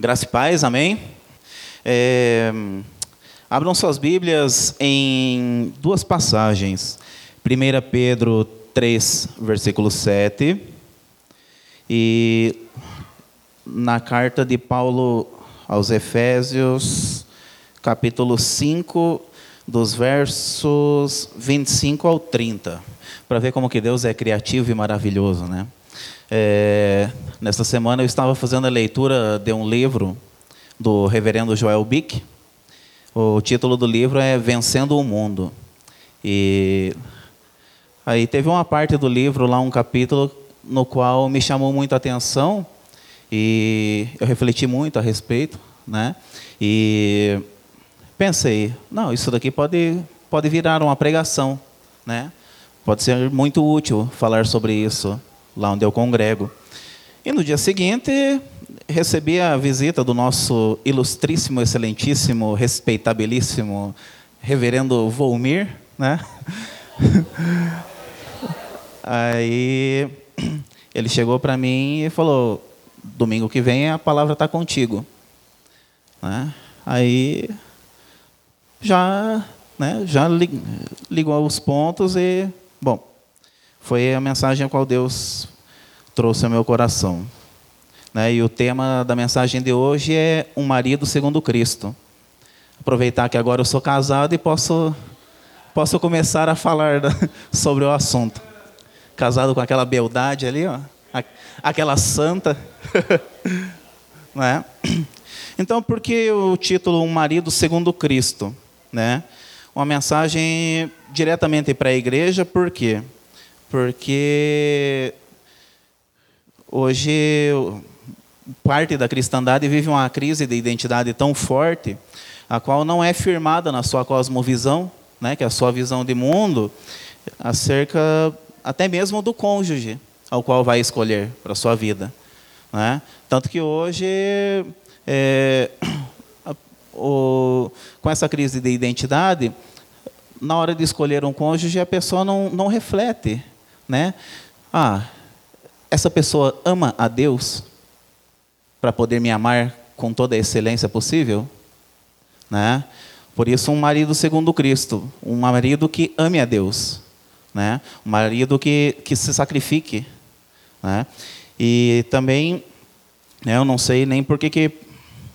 Graça e paz, amém? É, abram suas Bíblias em duas passagens. 1 Pedro 3, versículo 7. E na carta de Paulo aos Efésios, capítulo 5, dos versos 25 ao 30. Para ver como que Deus é criativo e maravilhoso, né? É, nesta semana eu estava fazendo a leitura de um livro do reverendo Joel Bick. O título do livro é Vencendo o Mundo. E aí teve uma parte do livro, lá um capítulo, no qual me chamou muito a atenção e eu refleti muito a respeito, né? E pensei, não, isso daqui pode, pode virar uma pregação, né? Pode ser muito útil falar sobre isso lá onde eu congrego. E no dia seguinte, recebi a visita do nosso ilustríssimo, excelentíssimo, respeitabilíssimo reverendo Volmir, né? Aí ele chegou para mim e falou: domingo que vem a palavra está contigo. Né? Aí já, né, já ligou os pontos e, bom, foi a mensagem a qual Deus trouxe ao meu coração. Né? E o tema da mensagem de hoje é um marido segundo Cristo. Aproveitar que agora eu sou casado e posso, posso começar a falar da, sobre o assunto. Casado com aquela beldade ali, ó, aquela santa. Não é? Então, por que o título Um Marido Segundo Cristo? Né? Uma mensagem diretamente para a igreja, por quê? Porque hoje parte da cristandade vive uma crise de identidade tão forte, a qual não é firmada na sua cosmovisão, né, que é a sua visão de mundo, acerca até mesmo do cônjuge ao qual vai escolher para a sua vida. Né? Tanto que hoje, é, o, com essa crise de identidade, na hora de escolher um cônjuge, a pessoa não, não reflete né? Ah, essa pessoa ama a Deus para poder me amar com toda a excelência possível, né? Por isso, um marido segundo Cristo, um marido que ame a Deus, né? Um marido que, que se sacrifique, né? E também, né, eu não sei nem por que, que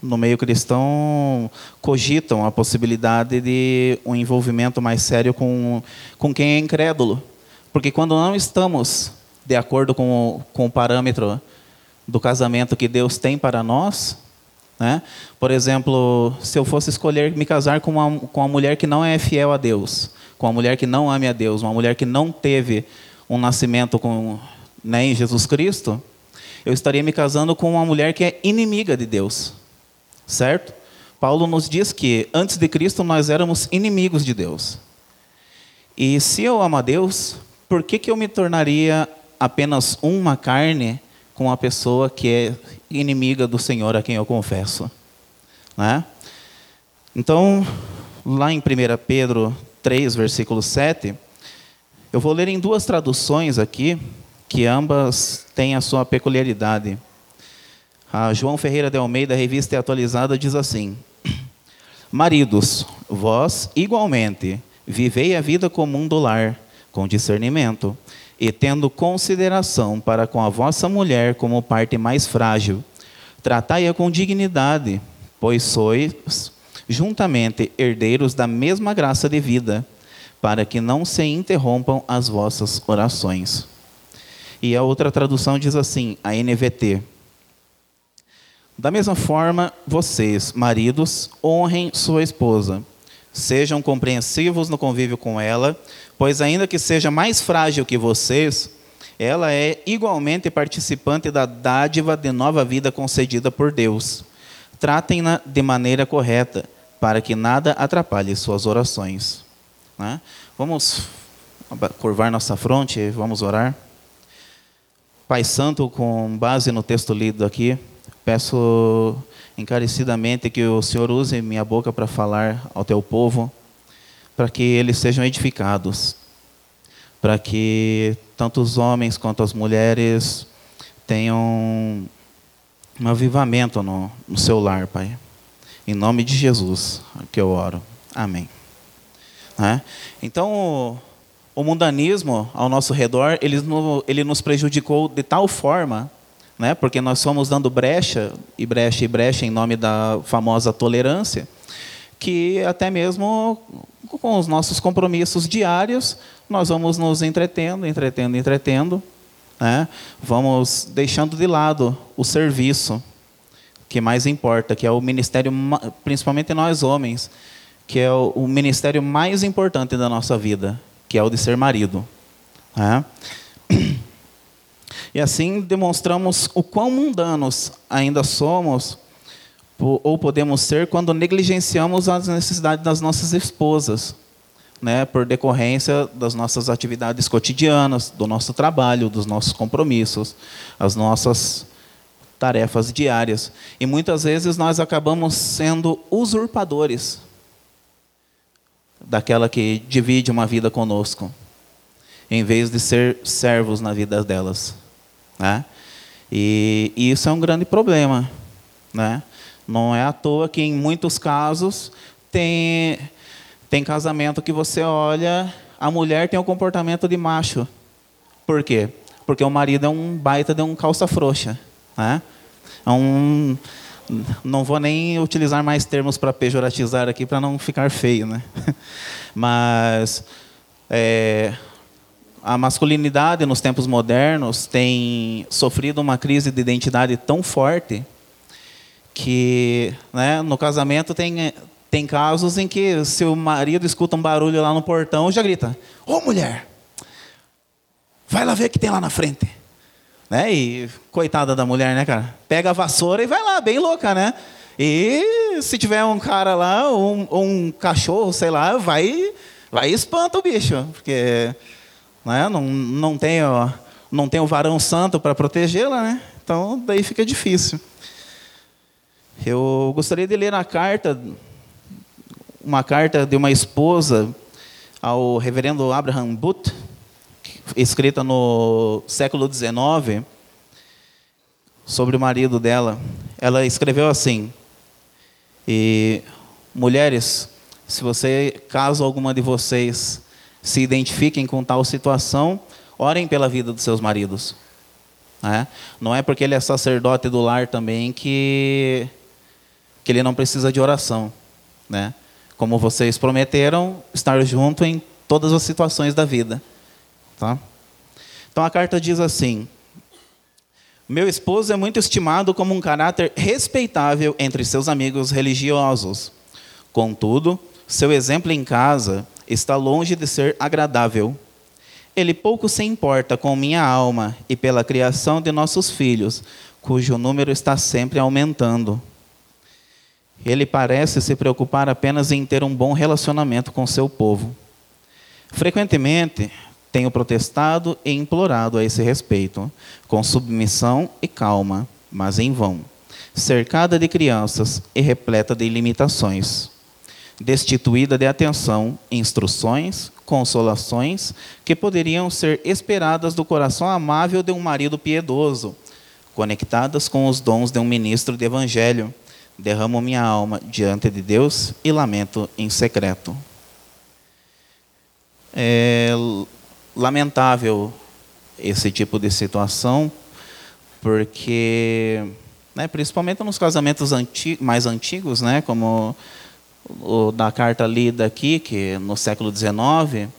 no meio cristão cogitam a possibilidade de um envolvimento mais sério com, com quem é incrédulo. Porque quando não estamos de acordo com o, com o parâmetro do casamento que Deus tem para nós, né? por exemplo, se eu fosse escolher me casar com uma, com uma mulher que não é fiel a Deus, com uma mulher que não ame a Deus, uma mulher que não teve um nascimento com, né, em Jesus Cristo, eu estaria me casando com uma mulher que é inimiga de Deus. Certo? Paulo nos diz que antes de Cristo nós éramos inimigos de Deus. E se eu amo a Deus, por que, que eu me tornaria apenas uma carne com uma pessoa que é inimiga do Senhor a quem eu confesso? Né? Então, lá em 1 Pedro 3, versículo 7, eu vou ler em duas traduções aqui, que ambas têm a sua peculiaridade. A João Ferreira de Almeida, revista atualizada, diz assim: Maridos, vós igualmente vivei a vida comum do lar com discernimento, e tendo consideração para com a vossa mulher como parte mais frágil, tratai-a com dignidade, pois sois juntamente herdeiros da mesma graça de vida, para que não se interrompam as vossas orações. E a outra tradução diz assim, a NVT: Da mesma forma, vocês, maridos, honrem sua esposa Sejam compreensivos no convívio com ela, pois, ainda que seja mais frágil que vocês, ela é igualmente participante da dádiva de nova vida concedida por Deus. Tratem-na de maneira correta, para que nada atrapalhe suas orações. Né? Vamos curvar nossa fronte e vamos orar. Pai Santo, com base no texto lido aqui, peço encarecidamente que o Senhor use minha boca para falar ao teu povo, para que eles sejam edificados, para que tanto os homens quanto as mulheres tenham um avivamento no, no seu lar, Pai. Em nome de Jesus que eu oro. Amém. Né? Então, o, o mundanismo ao nosso redor, ele, ele nos prejudicou de tal forma, né? porque nós fomos dando brecha, e brecha e brecha em nome da famosa tolerância, que até mesmo com os nossos compromissos diários, nós vamos nos entretendo, entretendo, entretendo, né? vamos deixando de lado o serviço que mais importa, que é o ministério, principalmente nós homens, que é o, ministério mais importante da nossa vida, que é o de ser marido. Né? E assim demonstramos o quão mundanos ainda somos ou podemos ser quando negligenciamos as necessidades das nossas esposas, né, por decorrência das nossas atividades cotidianas, do nosso trabalho, dos nossos compromissos, as nossas tarefas diárias. E muitas vezes nós acabamos sendo usurpadores daquela que divide uma vida conosco, em vez de ser servos na vida delas. Né? E, e isso é um grande problema. Né? Não é à toa que, em muitos casos, tem, tem casamento que você olha, a mulher tem o comportamento de macho. Por quê? Porque o marido é um baita de um calça frouxa. Né? É um, não vou nem utilizar mais termos para pejoratizar aqui, para não ficar feio. Né? Mas é, a masculinidade nos tempos modernos tem sofrido uma crise de identidade tão forte que né, no casamento tem, tem casos em que se o marido escuta um barulho lá no portão, já grita: Ô mulher, vai lá ver o que tem lá na frente. Né? E coitada da mulher, né, cara? Pega a vassoura e vai lá, bem louca, né? E se tiver um cara lá, um, um cachorro, sei lá, vai, vai e espanta o bicho, porque né, não, não, tem, ó, não tem o varão santo para protegê-la, né? Então daí fica difícil. Eu gostaria de ler na carta, uma carta de uma esposa ao reverendo Abraham Booth, escrita no século XIX, sobre o marido dela. Ela escreveu assim: e, Mulheres, se você, caso alguma de vocês se identifiquem com tal situação, orem pela vida dos seus maridos. Né? Não é porque ele é sacerdote do lar também que que ele não precisa de oração, né? Como vocês prometeram, estar junto em todas as situações da vida, tá? Então a carta diz assim: Meu esposo é muito estimado como um caráter respeitável entre seus amigos religiosos. Contudo, seu exemplo em casa está longe de ser agradável. Ele pouco se importa com minha alma e pela criação de nossos filhos, cujo número está sempre aumentando. Ele parece se preocupar apenas em ter um bom relacionamento com seu povo. Frequentemente, tenho protestado e implorado a esse respeito, com submissão e calma, mas em vão, cercada de crianças e repleta de limitações, destituída de atenção, instruções, consolações que poderiam ser esperadas do coração amável de um marido piedoso, conectadas com os dons de um ministro de evangelho derramo minha alma diante de Deus e lamento em secreto. É lamentável esse tipo de situação, porque, né, principalmente nos casamentos mais antigos, né, como o da carta lida aqui, que no século XIX,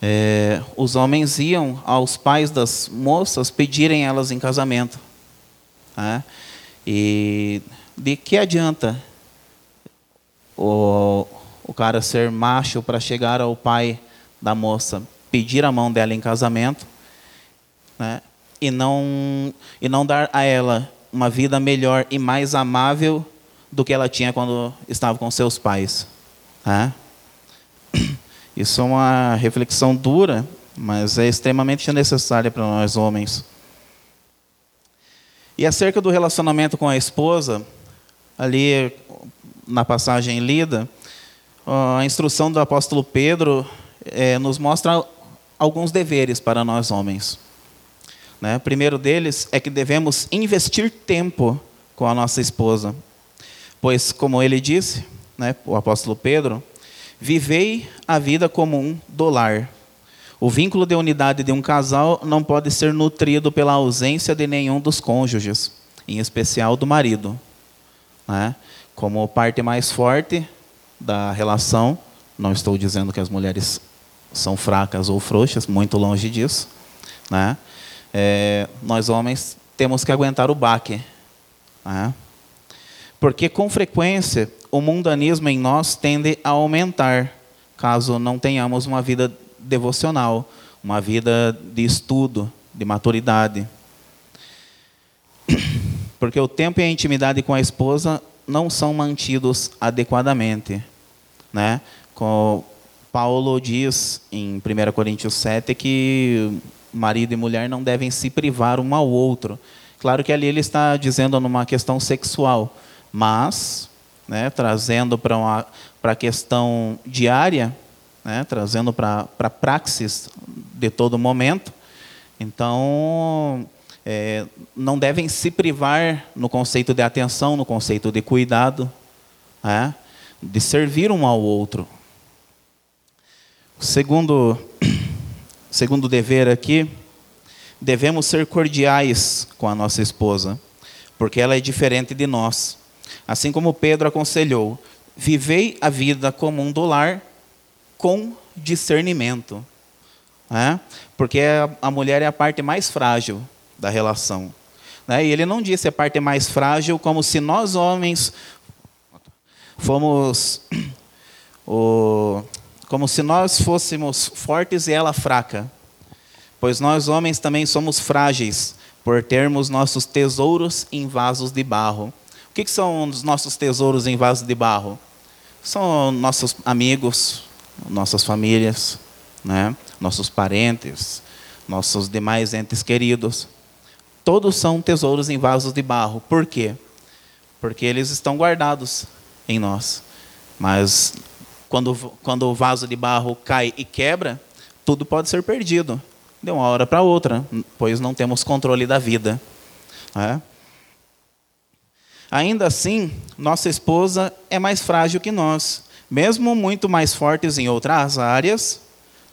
é, os homens iam aos pais das moças pedirem elas em casamento. Né? E de que adianta o, o cara ser macho para chegar ao pai da moça, pedir a mão dela em casamento, né? e, não, e não dar a ela uma vida melhor e mais amável do que ela tinha quando estava com seus pais. Né? Isso é uma reflexão dura, mas é extremamente necessária para nós homens. E acerca do relacionamento com a esposa, ali na passagem lida, a instrução do apóstolo Pedro é, nos mostra alguns deveres para nós homens. Né? O primeiro deles é que devemos investir tempo com a nossa esposa. Pois, como ele disse, né, o apóstolo Pedro, vivei a vida comum do lar. O vínculo de unidade de um casal não pode ser nutrido pela ausência de nenhum dos cônjuges, em especial do marido. Né? Como parte mais forte da relação, não estou dizendo que as mulheres são fracas ou frouxas, muito longe disso. Né? É, nós homens temos que aguentar o baque. Né? Porque com frequência o mundanismo em nós tende a aumentar, caso não tenhamos uma vida devocional, uma vida de estudo, de maturidade. Porque o tempo e a intimidade com a esposa não são mantidos adequadamente. Né? Com Paulo diz em 1 Coríntios 7 que marido e mulher não devem se privar um ao outro. Claro que ali ele está dizendo numa questão sexual, mas né, trazendo para a questão diária, né, trazendo para a praxis de todo momento. Então, é, não devem se privar no conceito de atenção, no conceito de cuidado, né, de servir um ao outro. Segundo, segundo dever aqui, devemos ser cordiais com a nossa esposa, porque ela é diferente de nós. Assim como Pedro aconselhou, vivei a vida comum do lar com discernimento. Né? Porque a mulher é a parte mais frágil da relação. Né? E ele não disse a parte mais frágil como se nós homens fomos o, como se nós fôssemos fortes e ela fraca. Pois nós homens também somos frágeis por termos nossos tesouros em vasos de barro. O que, que são os nossos tesouros em vasos de barro? São nossos amigos, nossas famílias, né? nossos parentes, nossos demais entes queridos. Todos são tesouros em vasos de barro. Por quê? Porque eles estão guardados em nós. Mas quando, quando o vaso de barro cai e quebra, tudo pode ser perdido de uma hora para outra, pois não temos controle da vida. É? Ainda assim, nossa esposa é mais frágil que nós, mesmo muito mais fortes em outras áreas,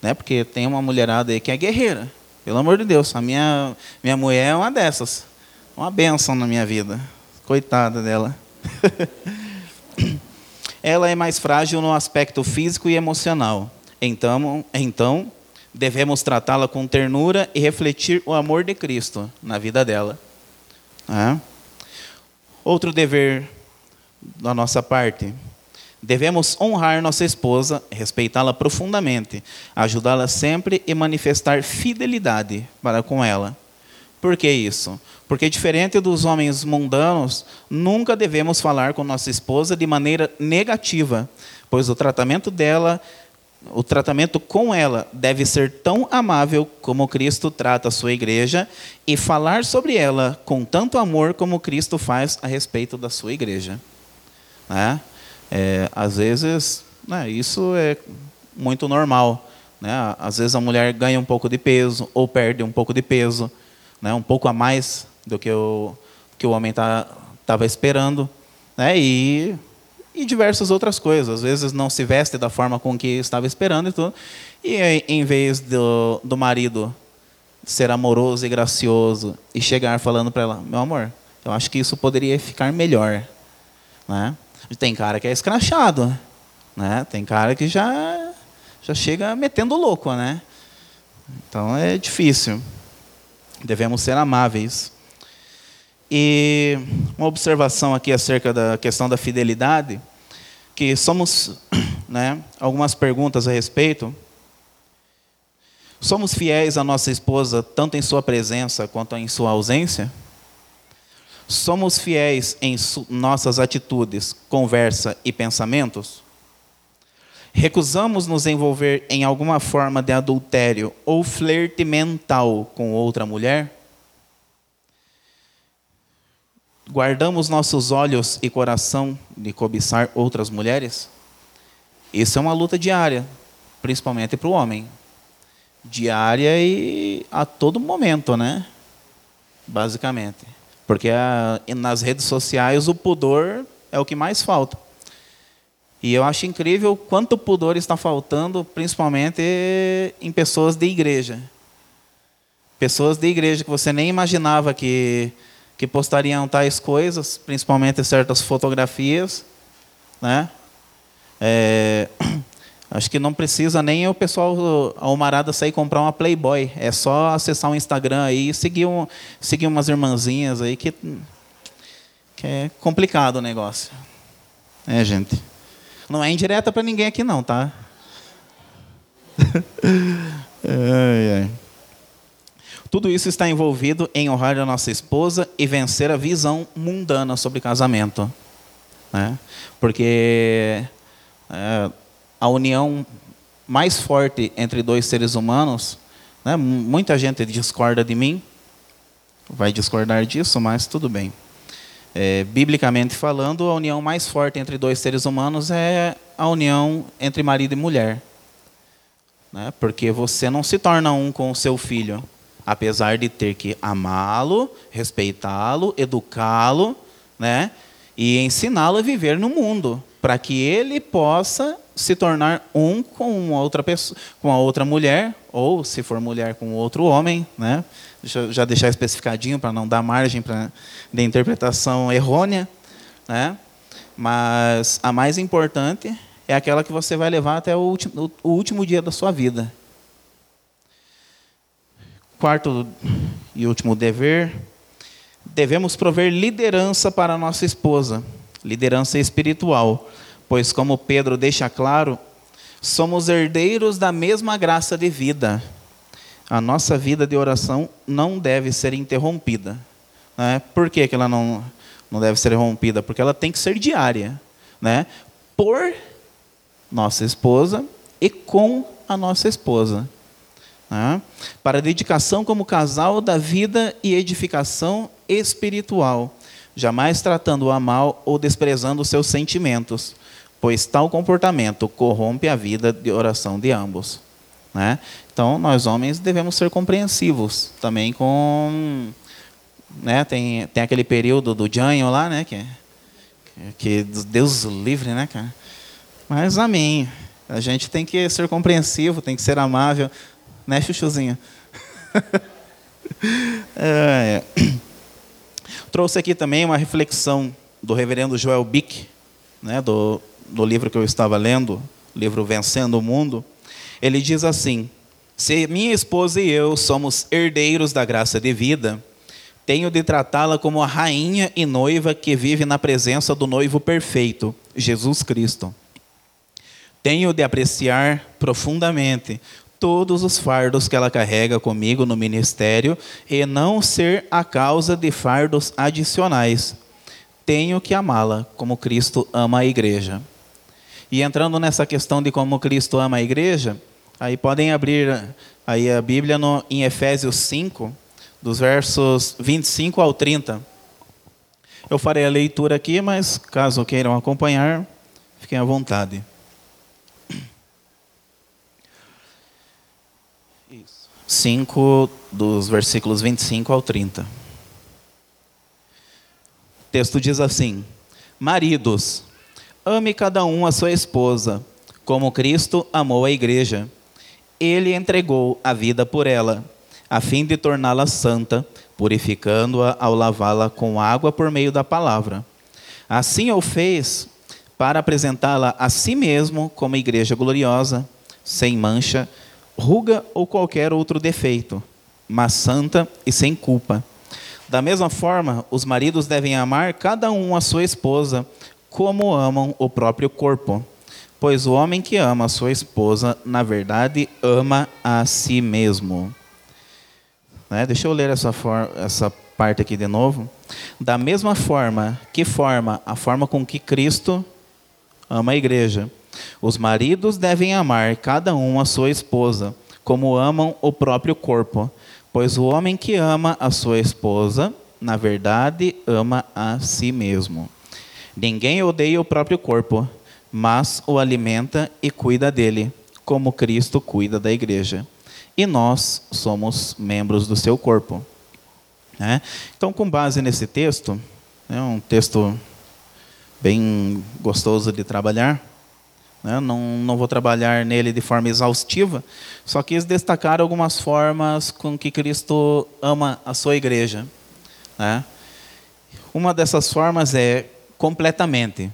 né? porque tem uma mulherada aí que é guerreira, pelo amor de Deus. A minha, minha mulher é uma dessas, uma benção na minha vida, coitada dela. Ela é mais frágil no aspecto físico e emocional. Então, então devemos tratá-la com ternura e refletir o amor de Cristo na vida dela. É. Outro dever da nossa parte. Devemos honrar nossa esposa, respeitá-la profundamente, ajudá-la sempre e manifestar fidelidade para com ela. Por que isso? Porque, diferente dos homens mundanos, nunca devemos falar com nossa esposa de maneira negativa, pois o tratamento dela o tratamento com ela deve ser tão amável como Cristo trata a sua igreja e falar sobre ela com tanto amor como Cristo faz a respeito da sua igreja. Né? É, às vezes, né, isso é muito normal. Né? Às vezes a mulher ganha um pouco de peso ou perde um pouco de peso, né? um pouco a mais do que o, que o homem estava tá, esperando. Né? E e diversas outras coisas. Às vezes não se veste da forma com que estava esperando e tudo. E em vez do, do marido ser amoroso e gracioso e chegar falando para ela, meu amor, eu acho que isso poderia ficar melhor, né? Tem cara que é escrachado, né? Tem cara que já já chega metendo louco, né? Então é difícil. Devemos ser amáveis. E uma observação aqui acerca da questão da fidelidade, que somos, né, algumas perguntas a respeito. Somos fiéis à nossa esposa tanto em sua presença quanto em sua ausência? Somos fiéis em nossas atitudes, conversa e pensamentos? Recusamos nos envolver em alguma forma de adultério ou flerte mental com outra mulher? guardamos nossos olhos e coração de cobiçar outras mulheres? Isso é uma luta diária, principalmente para o homem. Diária e a todo momento, né? basicamente. Porque a, nas redes sociais o pudor é o que mais falta. E eu acho incrível quanto pudor está faltando, principalmente em pessoas de igreja. Pessoas de igreja que você nem imaginava que, que postariam tais coisas, principalmente certas fotografias. Né? É, acho que não precisa nem o pessoal, a Almarada, sair comprar uma Playboy. É só acessar o Instagram aí e seguir, um, seguir umas irmãzinhas aí que, que é complicado o negócio. É, gente. Não é indireta para ninguém aqui não, tá? ai, ai. Tudo isso está envolvido em honrar a nossa esposa e vencer a visão mundana sobre casamento. Né? Porque é, a união mais forte entre dois seres humanos, né? muita gente discorda de mim, vai discordar disso, mas tudo bem. É, biblicamente falando, a união mais forte entre dois seres humanos é a união entre marido e mulher. Né? Porque você não se torna um com o seu filho, apesar de ter que amá-lo, respeitá-lo, educá-lo, né? e ensiná-lo a viver no mundo, para que ele possa se tornar um com outra pessoa, com a outra mulher, ou se for mulher com outro homem, né? Deixa eu já deixar especificadinho para não dar margem para de interpretação errônea, né? Mas a mais importante é aquela que você vai levar até o último, o último dia da sua vida. Quarto e último dever, devemos prover liderança para a nossa esposa, liderança espiritual, pois como Pedro deixa claro, somos herdeiros da mesma graça de vida a nossa vida de oração não deve ser interrompida. Né? Por que, que ela não, não deve ser interrompida? Porque ela tem que ser diária. Né? Por nossa esposa e com a nossa esposa. Né? Para dedicação como casal da vida e edificação espiritual, jamais tratando-o a mal ou desprezando os seus sentimentos, pois tal comportamento corrompe a vida de oração de ambos. Né? Então, nós homens devemos ser compreensivos também com. Né, tem, tem aquele período do Janho lá, né, que, que Deus livre, né, cara? Mas amém. A gente tem que ser compreensivo, tem que ser amável, né, Chuchuzinha? é, Trouxe aqui também uma reflexão do reverendo Joel Bick, né, do, do livro que eu estava lendo, livro Vencendo o Mundo. Ele diz assim: Se minha esposa e eu somos herdeiros da graça de vida, tenho de tratá-la como a rainha e noiva que vive na presença do noivo perfeito, Jesus Cristo. Tenho de apreciar profundamente todos os fardos que ela carrega comigo no ministério e não ser a causa de fardos adicionais. Tenho que amá-la como Cristo ama a igreja. E entrando nessa questão de como Cristo ama a igreja, Aí podem abrir aí a Bíblia no, em Efésios 5, dos versos 25 ao 30. Eu farei a leitura aqui, mas caso queiram acompanhar, fiquem à vontade. Isso. 5, dos versículos 25 ao 30. O texto diz assim: Maridos, ame cada um a sua esposa, como Cristo amou a igreja ele entregou a vida por ela, a fim de torná-la santa, purificando-a ao lavá-la com água por meio da palavra. Assim o fez para apresentá-la a si mesmo como igreja gloriosa, sem mancha, ruga ou qualquer outro defeito, mas santa e sem culpa. Da mesma forma, os maridos devem amar cada um a sua esposa, como amam o próprio corpo. Pois o homem que ama a sua esposa, na verdade, ama a si mesmo. Né? Deixa eu ler essa, essa parte aqui de novo. Da mesma forma, que forma? A forma com que Cristo ama a igreja. Os maridos devem amar cada um a sua esposa, como amam o próprio corpo. Pois o homem que ama a sua esposa, na verdade, ama a si mesmo. Ninguém odeia o próprio corpo, mas o alimenta e cuida dele, como Cristo cuida da igreja. E nós somos membros do seu corpo. Né? Então, com base nesse texto, é um texto bem gostoso de trabalhar, né? não, não vou trabalhar nele de forma exaustiva, só quis destacar algumas formas com que Cristo ama a sua igreja. Né? Uma dessas formas é completamente.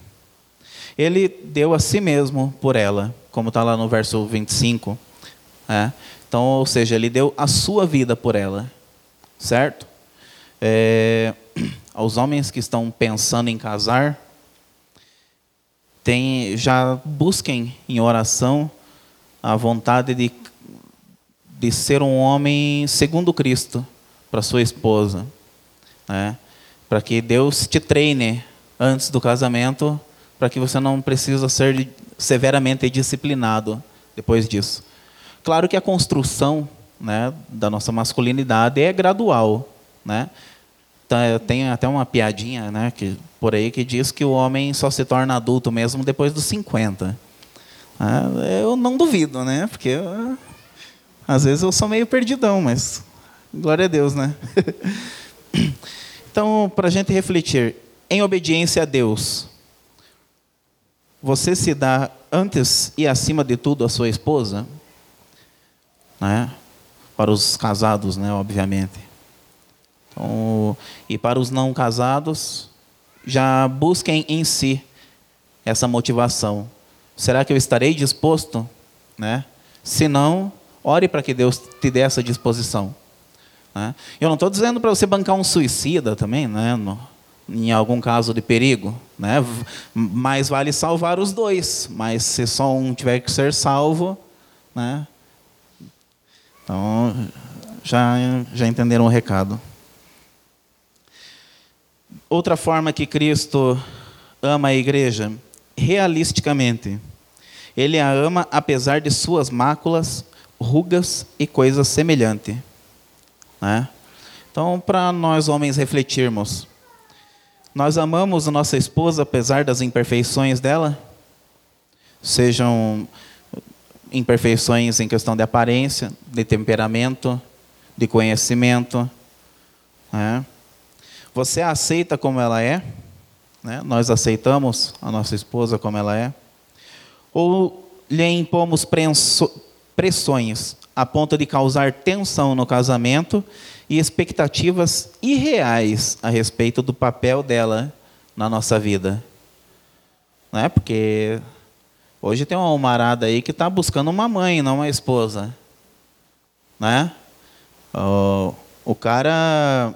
Ele deu a si mesmo por ela, como está lá no verso 25. Né? Então, ou seja, ele deu a sua vida por ela, certo? É, aos homens que estão pensando em casar, tem, já busquem em oração a vontade de, de ser um homem segundo Cristo para sua esposa, né? para que Deus te treine antes do casamento, para que você não precisa ser severamente disciplinado depois disso. Claro que a construção né, da nossa masculinidade é gradual, né? Tá, tem até uma piadinha né, que, por aí que diz que o homem só se torna adulto mesmo depois dos 50. Ah, eu não duvido, né? Porque eu, às vezes eu sou meio perdidão, mas glória a Deus, né? então, para a gente refletir, em obediência a Deus, você se dá antes e acima de tudo a sua esposa? Né? Para os casados, né, obviamente. Então, e para os não casados, já busquem em si essa motivação. Será que eu estarei disposto? Né? Se não, ore para que Deus te dê essa disposição. Né? Eu não estou dizendo para você bancar um suicida também, né? Em algum caso de perigo. Né? Mais vale salvar os dois, mas se só um tiver que ser salvo, né? então já, já entenderam o recado. Outra forma que Cristo ama a igreja, realisticamente. Ele a ama apesar de suas máculas, rugas e coisas semelhantes. Né? Então, para nós homens refletirmos, nós amamos a nossa esposa apesar das imperfeições dela? Sejam imperfeições em questão de aparência, de temperamento, de conhecimento. Né? Você aceita como ela é? Né? Nós aceitamos a nossa esposa como ela é? Ou lhe impomos pressões a ponto de causar tensão no casamento e expectativas irreais a respeito do papel dela na nossa vida? Não é? Porque hoje tem uma almarada aí que está buscando uma mãe, não uma esposa. Né? O, o cara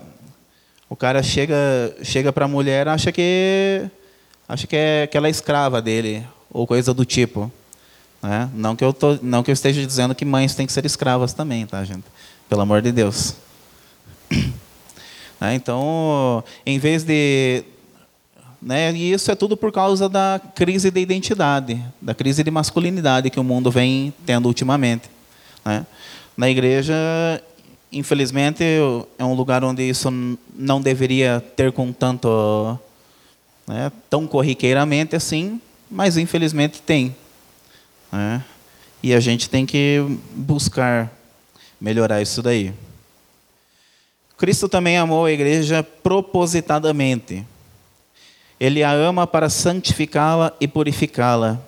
o cara chega, chega para a mulher, acha que acha que é aquela escrava dele ou coisa do tipo. Né? Não que eu tô, não que eu esteja dizendo que mães têm que ser escravas também, tá, gente? Pelo amor de Deus. Né? Então, em vez de né, e isso é tudo por causa da crise de identidade, da crise de masculinidade que o mundo vem tendo ultimamente. Né? Na igreja, infelizmente, é um lugar onde isso não deveria ter com tanto, né, tão corriqueiramente assim, mas infelizmente tem. Né? E a gente tem que buscar melhorar isso daí. Cristo também amou a igreja propositadamente. Ele a ama para santificá-la e purificá-la,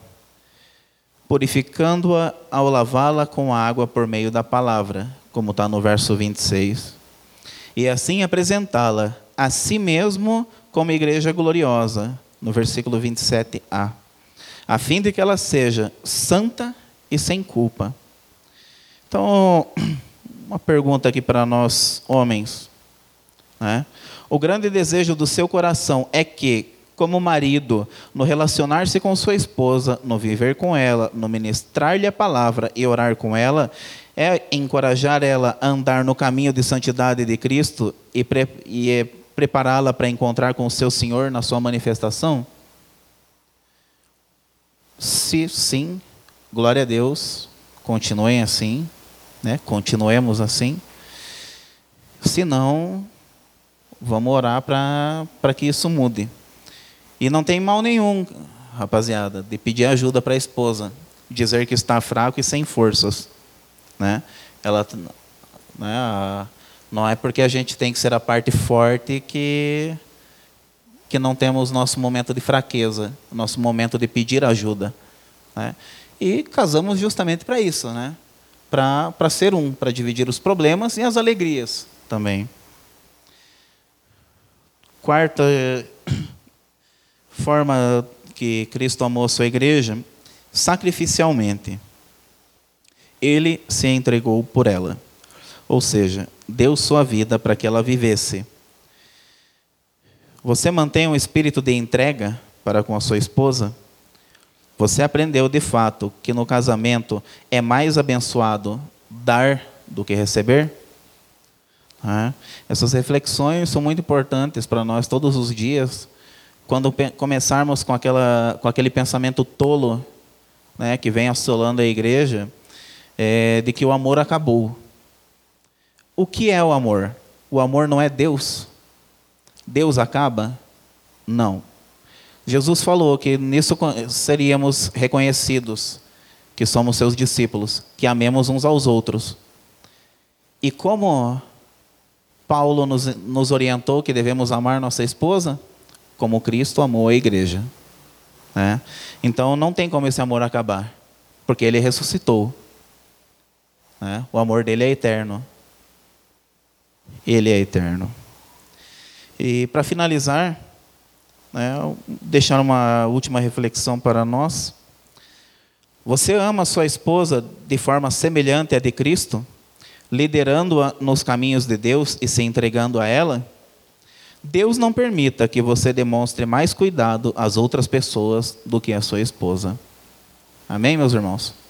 purificando-a ao lavá-la com água por meio da palavra, como está no verso 26, e assim apresentá-la a si mesmo como igreja gloriosa, no versículo 27a, a fim de que ela seja santa e sem culpa. Então, uma pergunta aqui para nós homens. Né? O grande desejo do seu coração é que, como marido, no relacionar-se com sua esposa, no viver com ela, no ministrar-lhe a palavra e orar com ela, é encorajar ela a andar no caminho de santidade de Cristo e, pre e é prepará-la para encontrar com o seu Senhor na sua manifestação? Se sim, glória a Deus, continuem assim, né? continuemos assim. Se não, vamos orar para que isso mude. E não tem mal nenhum, rapaziada, de pedir ajuda para a esposa, dizer que está fraco e sem forças. Né? Ela, né, Não é porque a gente tem que ser a parte forte que que não temos nosso momento de fraqueza, nosso momento de pedir ajuda. Né? E casamos justamente para isso, né? para ser um, para dividir os problemas e as alegrias também. Quarta forma que Cristo amou a sua igreja, sacrificialmente. Ele se entregou por ela. Ou seja, deu sua vida para que ela vivesse. Você mantém um espírito de entrega para com a sua esposa? Você aprendeu de fato que no casamento é mais abençoado dar do que receber? Essas reflexões são muito importantes para nós todos os dias, quando começarmos com, aquela, com aquele pensamento tolo né, que vem assolando a igreja, é, de que o amor acabou. O que é o amor? O amor não é Deus. Deus acaba? Não. Jesus falou que nisso seríamos reconhecidos que somos seus discípulos, que amemos uns aos outros. E como Paulo nos, nos orientou que devemos amar nossa esposa, como Cristo amou a igreja. Né? Então não tem como esse amor acabar, porque ele ressuscitou. Né? O amor dele é eterno. Ele é eterno. E para finalizar, né, deixar uma última reflexão para nós. Você ama sua esposa de forma semelhante à de Cristo, liderando-a nos caminhos de Deus e se entregando a ela? Deus não permita que você demonstre mais cuidado às outras pessoas do que à sua esposa. Amém, meus irmãos?